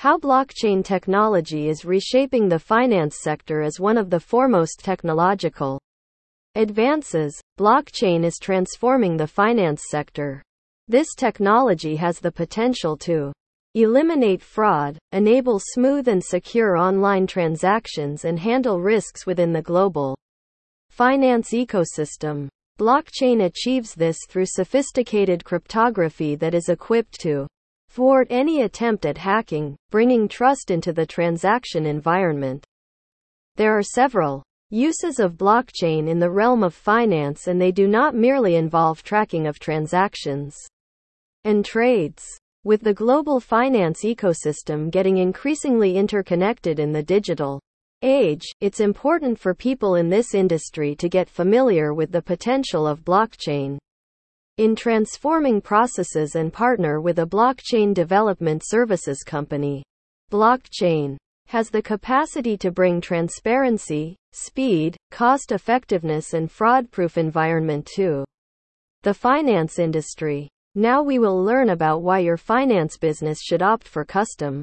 How blockchain technology is reshaping the finance sector as one of the foremost technological advances. Blockchain is transforming the finance sector. This technology has the potential to eliminate fraud, enable smooth and secure online transactions, and handle risks within the global finance ecosystem. Blockchain achieves this through sophisticated cryptography that is equipped to thwart any attempt at hacking, bringing trust into the transaction environment. There are several uses of blockchain in the realm of finance, and they do not merely involve tracking of transactions and trades. With the global finance ecosystem getting increasingly interconnected in the digital age, it's important for people in this industry to get familiar with the potential of blockchain in transforming processes and partner with a blockchain development services company. Blockchain has the capacity to bring transparency, speed, cost effectiveness, and fraud proof environment to the finance industry. Now we will learn about why your finance business should opt for custom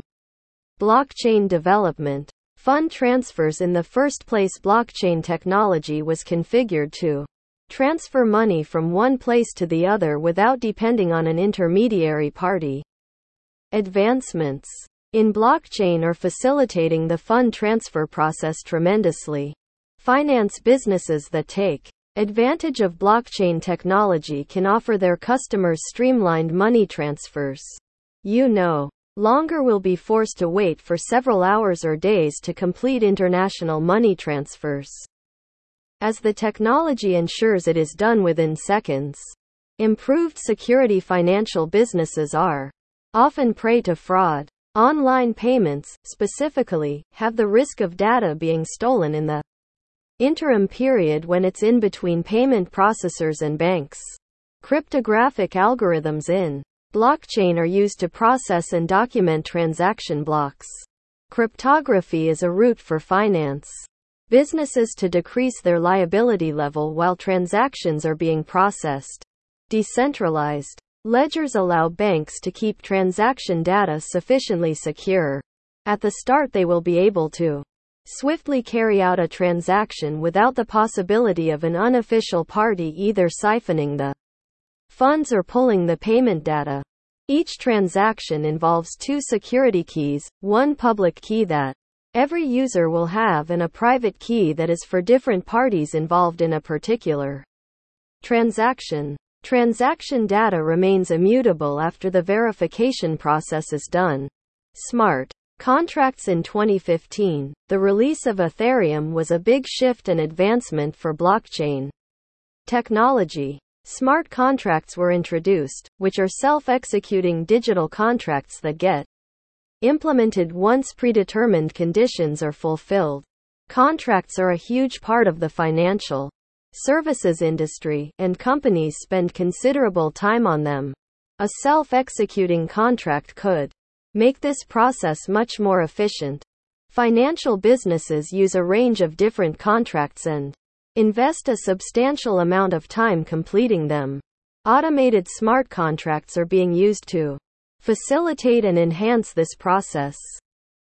blockchain development. Fund transfers in the first place, blockchain technology was configured to transfer money from one place to the other without depending on an intermediary party. Advancements in blockchain are facilitating the fund transfer process tremendously. Finance businesses that take advantage of blockchain technology can offer their customers streamlined money transfers. You know, longer will be forced to wait for several hours or days to complete international money transfers as the technology ensures it is done within seconds. Improved security financial businesses are often prey to fraud. Online payments, specifically, have the risk of data being stolen in the interim period when it's in between payment processors and banks. Cryptographic algorithms in blockchain are used to process and document transaction blocks. Cryptography is a route for finance businesses to decrease their liability level while transactions are being processed. Decentralized ledgers allow banks to keep transaction data sufficiently secure. At the start, they will be able to swiftly carry out a transaction without the possibility of an unofficial party either siphoning the funds or pulling the payment data. Each transaction involves two security keys, one public key that every user will have and a private key that is for different parties involved in a particular transaction. Transaction data remains immutable after the verification process is done. Smart contracts in 2015. The release of Ethereum was a big shift and advancement for blockchain technology. Smart contracts were introduced, which are self executing digital contracts that get implemented once predetermined conditions are fulfilled. Contracts are a huge part of the financial services industry, and companies spend considerable time on them. A self executing contract could make this process much more efficient. Financial businesses use a range of different contracts and invest a substantial amount of time completing them. Automated smart contracts are being used to facilitate and enhance this process.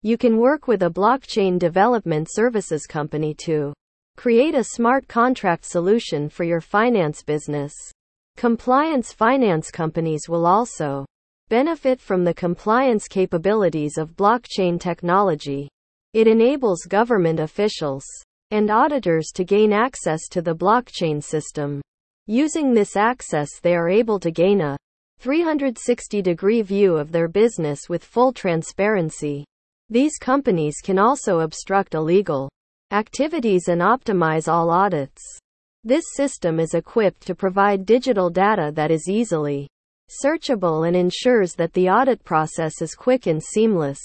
You can work with a blockchain development services company to create a smart contract solution for your finance business. Compliance finance companies will also benefit from the compliance capabilities of blockchain technology. It enables government officials and auditors to gain access to the blockchain system. Using this access, they are able to gain a 360 degree view of their business with full transparency. These companies can also obstruct illegal activities and optimize all audits. This system is equipped to provide digital data that is easily searchable and ensures that the audit process is quick and seamless.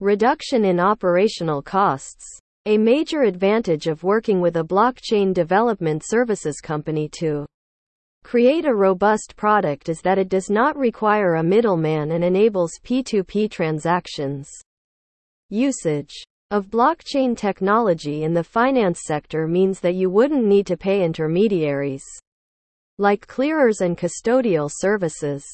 Reduction in operational costs. A major advantage of working with a blockchain development services company to create a robust product is that it does not require a middleman and enables P2P transactions. Usage of blockchain technology in the finance sector means that you wouldn't need to pay intermediaries like clearers and custodial services.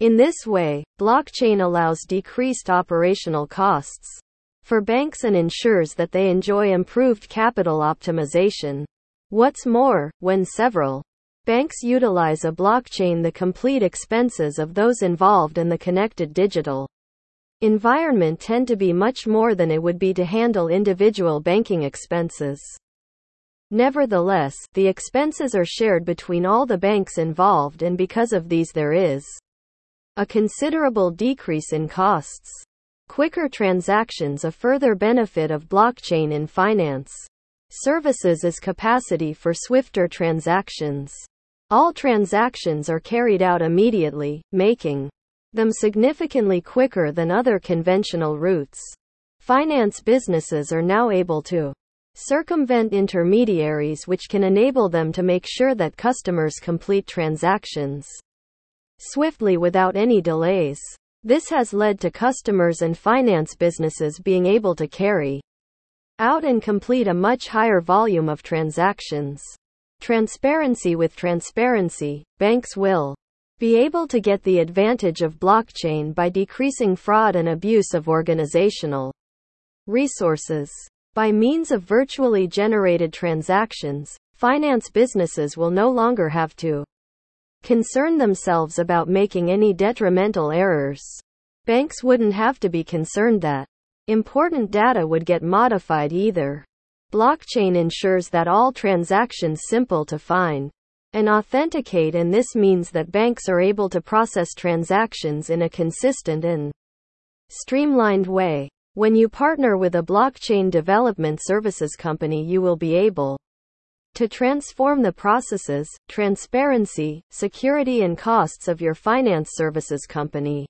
In this way, blockchain allows decreased operational costs for banks and ensures that they enjoy improved capital optimization. What's more, when several banks utilize a blockchain, the complete expenses of those involved in the connected digital environment tend to be much more than it would be to handle individual banking expenses. Nevertheless, the expenses are shared between all the banks involved, and because of these, there is a considerable decrease in costs. Quicker transactions, a further benefit of blockchain in finance services, is capacity for swifter transactions. All transactions are carried out immediately, making them significantly quicker than other conventional routes. Finance businesses are now able to circumvent intermediaries which can enable them to make sure that customers complete transactions swiftly without any delays. This has led to customers and finance businesses being able to carry out and complete a much higher volume of transactions. Transparency with transparency, banks will be able to get the advantage of blockchain by decreasing fraud and abuse of organizational resources. By means of virtually generated transactions, finance businesses will no longer have to concern themselves about making any detrimental errors. Banks wouldn't have to be concerned that important data would get modified either. Blockchain ensures that all transactions simple to find and authenticate and this means that banks are able to process transactions in a consistent and streamlined way. When you partner with a blockchain development services company, you will be able to transform the processes, transparency, security, and costs of your finance services company.